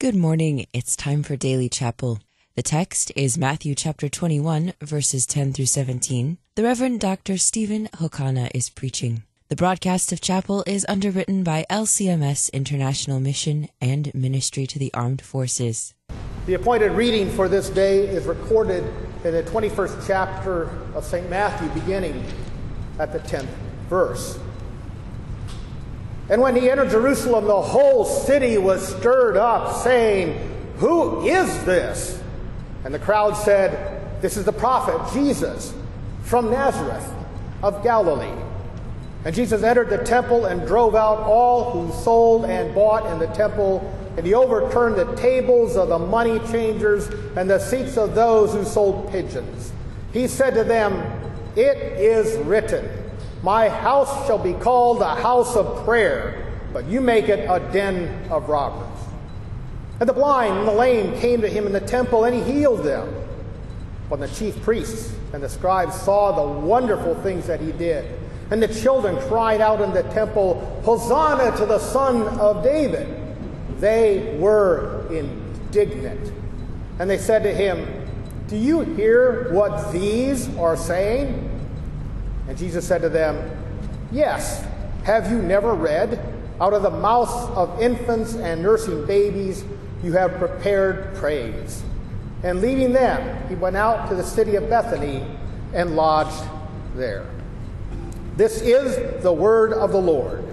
Good morning. It's time for Daily Chapel. The text is Matthew chapter 21, verses 10 through 17. The Reverend Dr. Steven Hokana is preaching. The broadcast of chapel is underwritten by LCMS International Mission and Ministry to the Armed Forces. The appointed reading for this day is recorded in the 21st chapter of St. Matthew, beginning at the 10th verse. And when he entered Jerusalem, the whole city was stirred up, saying, Who is this? And the crowd said, This is the prophet Jesus from Nazareth of Galilee. And Jesus entered the temple and drove out all who sold and bought in the temple, and he overturned the tables of the money changers and the seats of those who sold pigeons. He said to them, It is written, My house shall be called a house of prayer, but you make it a den of robbers. And the blind and the lame came to him in the temple, and he healed them. When the chief priests and the scribes saw the wonderful things that he did, and the children cried out in the temple, Hosanna to the Son of David, they were indignant. And they said to him, Do you hear what these are saying? And Jesus said to them, Yes, have you never read? Out of the mouths of infants and nursing babies, you have prepared praise. And leaving them, he went out to the city of Bethany and lodged there. This is the word of the Lord.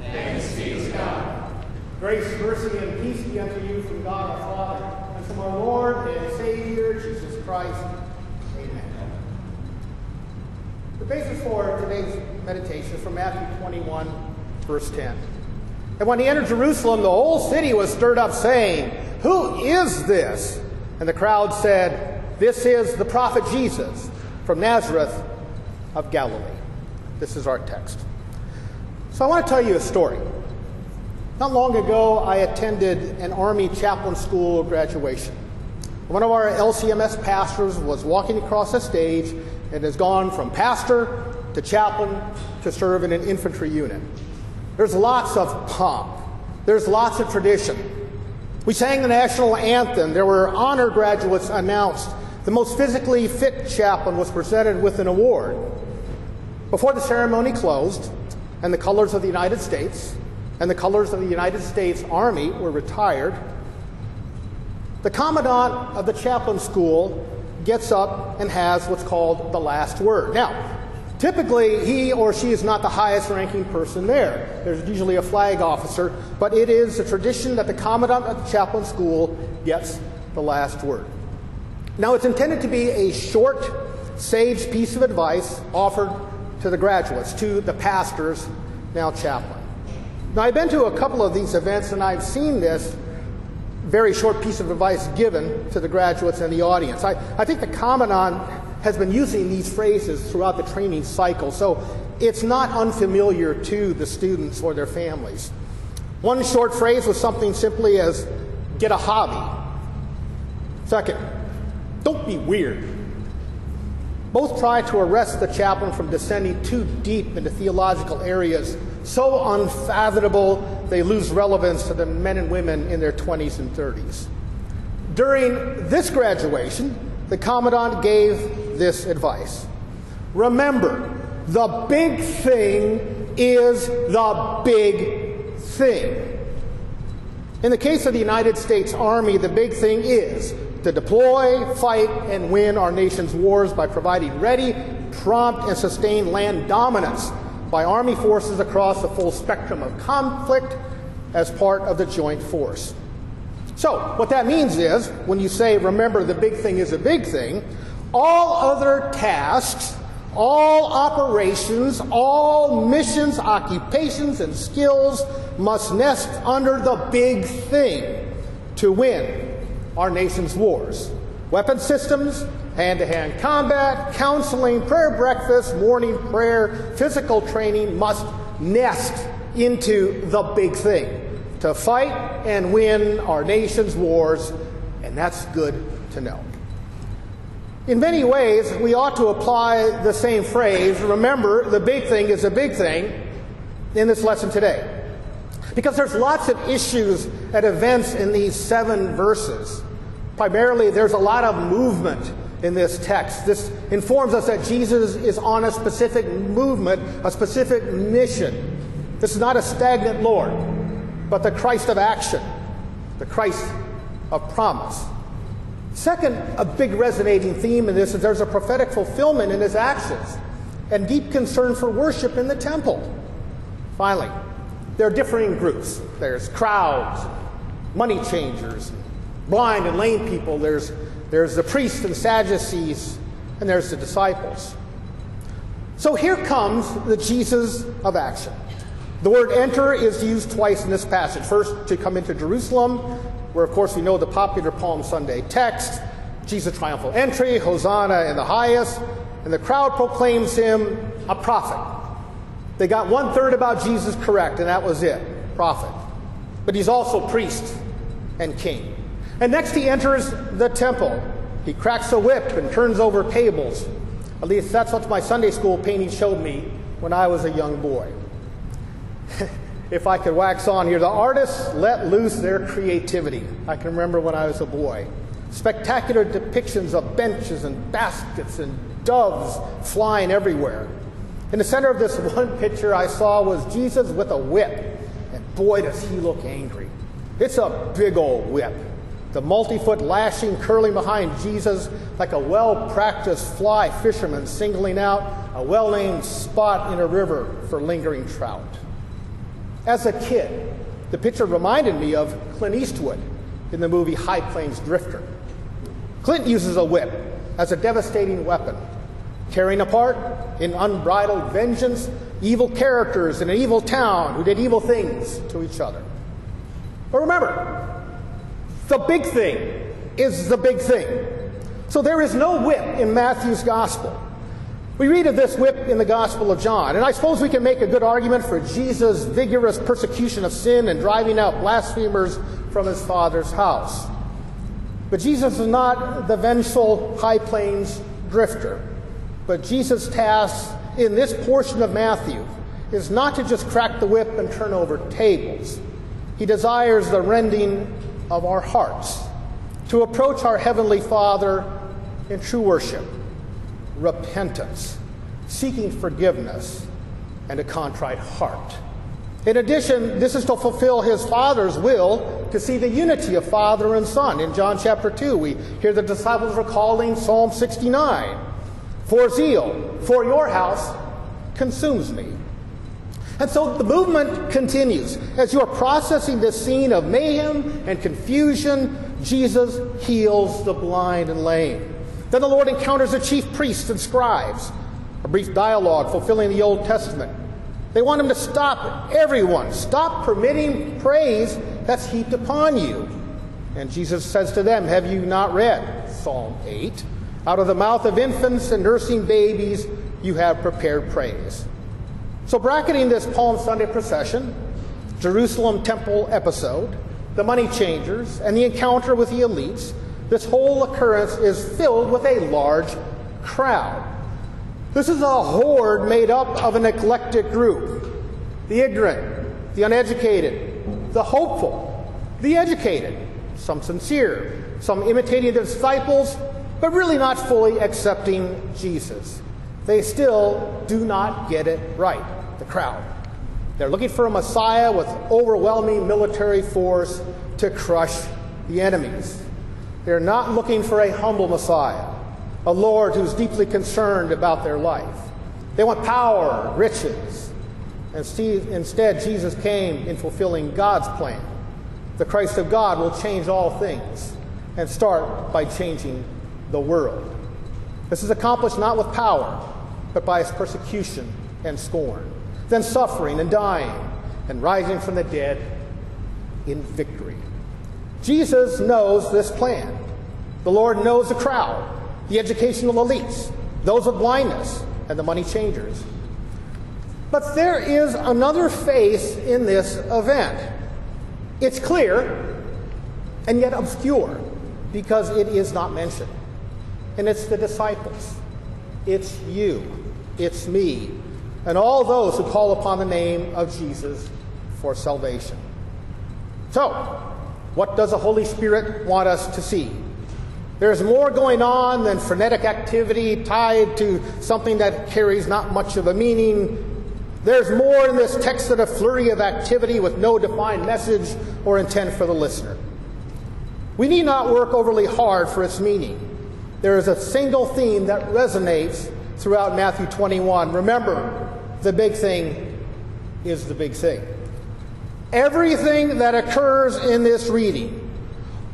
Thanks be to God. Grace, mercy, and peace be unto you from God our Father, and from our Lord and Savior, Jesus Christ. Amen. The basis for today's meditation is from Matthew 21, verse 10. And when he entered Jerusalem, the whole city was stirred up, saying, Who is this? And the crowd said, This is the prophet Jesus from Nazareth of Galilee. This is our text. So I want to tell you a story. Not long ago, I attended an Army chaplain school graduation. One of our LCMS pastors was walking across the stage and has gone from pastor to chaplain to serve in an infantry unit. There's lots of pomp, there's lots of tradition. We sang the national anthem, there were honor graduates announced. The most physically fit chaplain was presented with an award. Before the ceremony closed, and the colors of the United States and the colors of the United States Army were retired, the commandant of the chaplain school gets up and has what's called the last word. Now, typically he or she is not the highest ranking person there. There's usually a flag officer, but it is a tradition that the commandant of the chaplain school gets the last word. Now, it's intended to be a short, sage piece of advice offered to the graduates, to the pastors, now chaplain. Now, I've been to a couple of these events and I've seen this very short piece of advice given to the graduates and the audience. I, I think the Commandant has been using these phrases throughout the training cycle, so it's not unfamiliar to the students or their families. One short phrase was something simply as get a hobby. Second, don't be weird. Both try to arrest the chaplain from descending too deep into theological areas so unfathomable they lose relevance to the men and women in their 20s and 30s. During this graduation, the Commandant gave this advice Remember, the big thing is the big thing. In the case of the United States Army, the big thing is to deploy, fight, and win our nation's wars by providing ready, prompt, and sustained land dominance by Army forces across the full spectrum of conflict as part of the joint force. So, what that means is, when you say, remember, the big thing is a big thing, all other tasks, all operations, all missions, occupations, and skills must nest under the big thing to win our nation's wars. Weapon systems, hand to hand combat, counseling, prayer breakfast, morning prayer, physical training must nest into the big thing to fight and win our nation's wars, and that's good to know. In many ways, we ought to apply the same phrase remember, the big thing is a big thing in this lesson today. Because there's lots of issues at events in these seven verses. Primarily, there's a lot of movement in this text. This informs us that Jesus is on a specific movement, a specific mission. This is not a stagnant Lord, but the Christ of action, the Christ of promise. Second, a big resonating theme in this is there's a prophetic fulfillment in his actions and deep concern for worship in the temple. Finally, there are differing groups. There's crowds, money changers, blind and lame people. There's, there's the priests and Sadducees, and there's the disciples. So here comes the Jesus of action. The word enter is used twice in this passage. First, to come into Jerusalem, where, of course, we know the popular Palm Sunday text Jesus' triumphal entry, Hosanna in the highest, and the crowd proclaims him a prophet. They got one third about Jesus correct, and that was it prophet. But he's also priest and king. And next, he enters the temple. He cracks a whip and turns over tables. At least that's what my Sunday school painting showed me when I was a young boy. if I could wax on here, the artists let loose their creativity. I can remember when I was a boy. Spectacular depictions of benches and baskets and doves flying everywhere. In the center of this one picture I saw was Jesus with a whip. And boy, does he look angry. It's a big old whip. The multi foot lashing curling behind Jesus like a well practiced fly fisherman singling out a well named spot in a river for lingering trout. As a kid, the picture reminded me of Clint Eastwood in the movie High Plains Drifter. Clint uses a whip as a devastating weapon, tearing apart in unbridled vengeance evil characters in an evil town who did evil things to each other. But remember, the big thing is the big thing. So there is no whip in Matthew's gospel. We read of this whip in the Gospel of John, and I suppose we can make a good argument for Jesus' vigorous persecution of sin and driving out blasphemers from his Father's house. But Jesus is not the vengeful High Plains drifter. But Jesus' task in this portion of Matthew is not to just crack the whip and turn over tables. He desires the rending of our hearts, to approach our Heavenly Father in true worship repentance, seeking forgiveness, and a contrite heart. In addition, this is to fulfill his Father's will to see the unity of Father and Son. In John chapter 2, we hear the disciples recalling Psalm 69 For zeal for your house consumes me. And so the movement continues. As you are processing this scene of mayhem and confusion, Jesus heals the blind and lame. Then the Lord encounters the chief priests and scribes, a brief dialogue fulfilling the Old Testament. They want him to stop everyone, stop permitting praise that's heaped upon you. And Jesus says to them, Have you not read Psalm 8? Out of the mouth of infants and nursing babies, you have prepared praise. So, bracketing this Palm Sunday procession, Jerusalem temple episode, the money changers, and the encounter with the elites, this whole occurrence is filled with a large crowd. This is a horde made up of an eclectic group the ignorant, the uneducated, the hopeful, the educated, some sincere, some imitating the disciples, but really not fully accepting Jesus. They still do not get it right, the crowd. They're looking for a Messiah with overwhelming military force to crush the enemies. They're not looking for a humble Messiah, a Lord who's deeply concerned about their life. They want power, riches. And instead, Jesus came in fulfilling God's plan. The Christ of God will change all things and start by changing the world. This is accomplished not with power, but by his persecution and scorn, then suffering and dying, and rising from the dead in victory. Jesus knows this plan. The Lord knows the crowd, the educational elites, those with blindness, and the money changers. But there is another face in this event. It's clear and yet obscure because it is not mentioned. And it's the disciples. It's you. It's me. And all those who call upon the name of Jesus for salvation. So, What does the Holy Spirit want us to see? There's more going on than frenetic activity tied to something that carries not much of a meaning. There's more in this text than a flurry of activity with no defined message or intent for the listener. We need not work overly hard for its meaning. There is a single theme that resonates throughout Matthew 21. Remember, the big thing is the big thing. Everything that occurs in this reading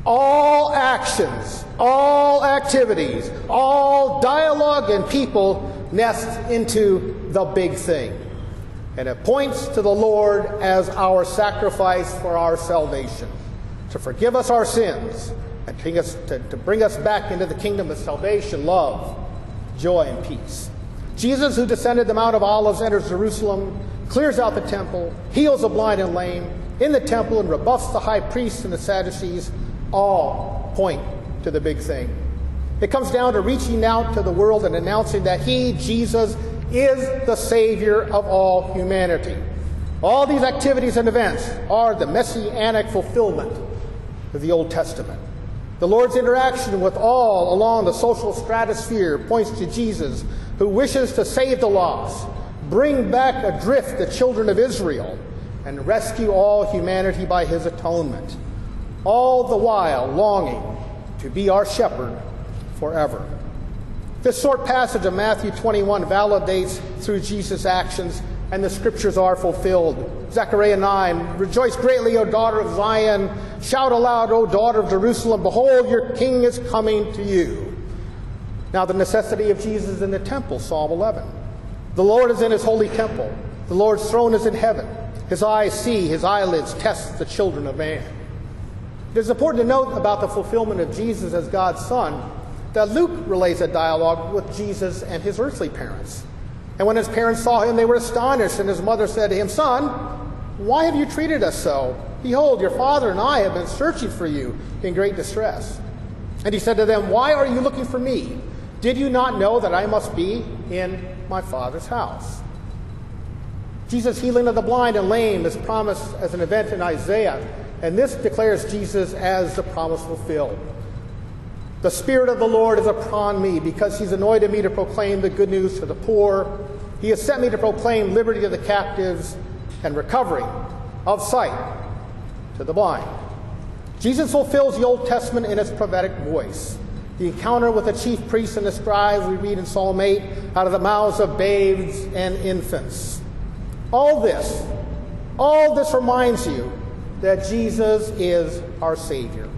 all actions, all activities, all dialogue and people nest into the big thing. And it points to the Lord as our sacrifice for our salvation, to forgive us our sins, and to, to bring us back into the kingdom of salvation, love, joy, and peace. Jesus, who descended the Mount of Olives, enters Jerusalem, clears out the temple, heals the blind and lame in the temple, and rebuffs the high priests and the Sadducees all point to the big thing. It comes down to reaching out to the world and announcing that He, Jesus, is the Savior of all humanity. All these activities and events are the messianic fulfillment of the Old Testament. The Lord's interaction with all along the social stratosphere points to Jesus, who wishes to save the lost, bring back adrift the children of Israel, and rescue all humanity by his atonement all the while longing to be our shepherd forever. This short passage of Matthew 21 validates through Jesus' actions, and the scriptures are fulfilled. Zechariah 9 Rejoice greatly, O daughter of Zion. Shout aloud, O daughter of Jerusalem. Behold, your king is coming to you. Now, the necessity of Jesus in the temple, Psalm 11. The Lord is in his holy temple. The Lord's throne is in heaven. His eyes see, his eyelids test the children of man. It is important to note about the fulfillment of Jesus as God's Son that Luke relays a dialogue with Jesus and his earthly parents. And when his parents saw him, they were astonished, and his mother said to him, Son, why have you treated us so? Behold, your father and I have been searching for you in great distress. And he said to them, Why are you looking for me? Did you not know that I must be in my father's house? Jesus' healing of the blind and lame is promised as an event in Isaiah and this declares Jesus as the promise fulfilled. The Spirit of the Lord is upon me because He's anointed me to proclaim the good news to the poor. He has sent me to proclaim liberty to the captives and recovery of sight to the blind. Jesus fulfills the Old Testament in its prophetic voice. The encounter with the chief priests and the scribes we read in Psalm 8 out of the mouths of babes and infants. All this, all this reminds you that Jesus is our Savior.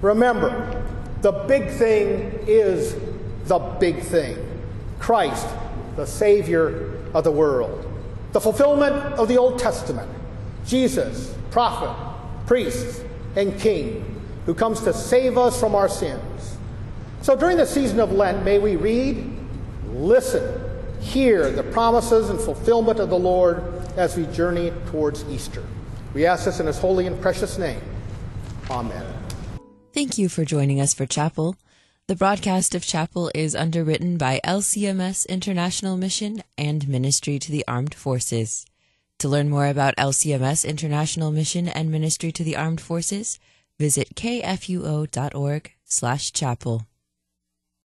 Remember, the big thing is the big thing Christ, the Savior of the world. The fulfillment of the Old Testament. Jesus, prophet, priest, and king, who comes to save us from our sins. So during the season of Lent, may we read, listen, hear the promises and fulfillment of the Lord as we journey towards Easter. We ask this in his holy and precious name. Amen. Thank you for joining us for Chapel. The broadcast of Chapel is underwritten by LCMS International Mission and Ministry to the Armed Forces. To learn more about LCMS International Mission and Ministry to the Armed Forces, visit kfuo.org/chapel.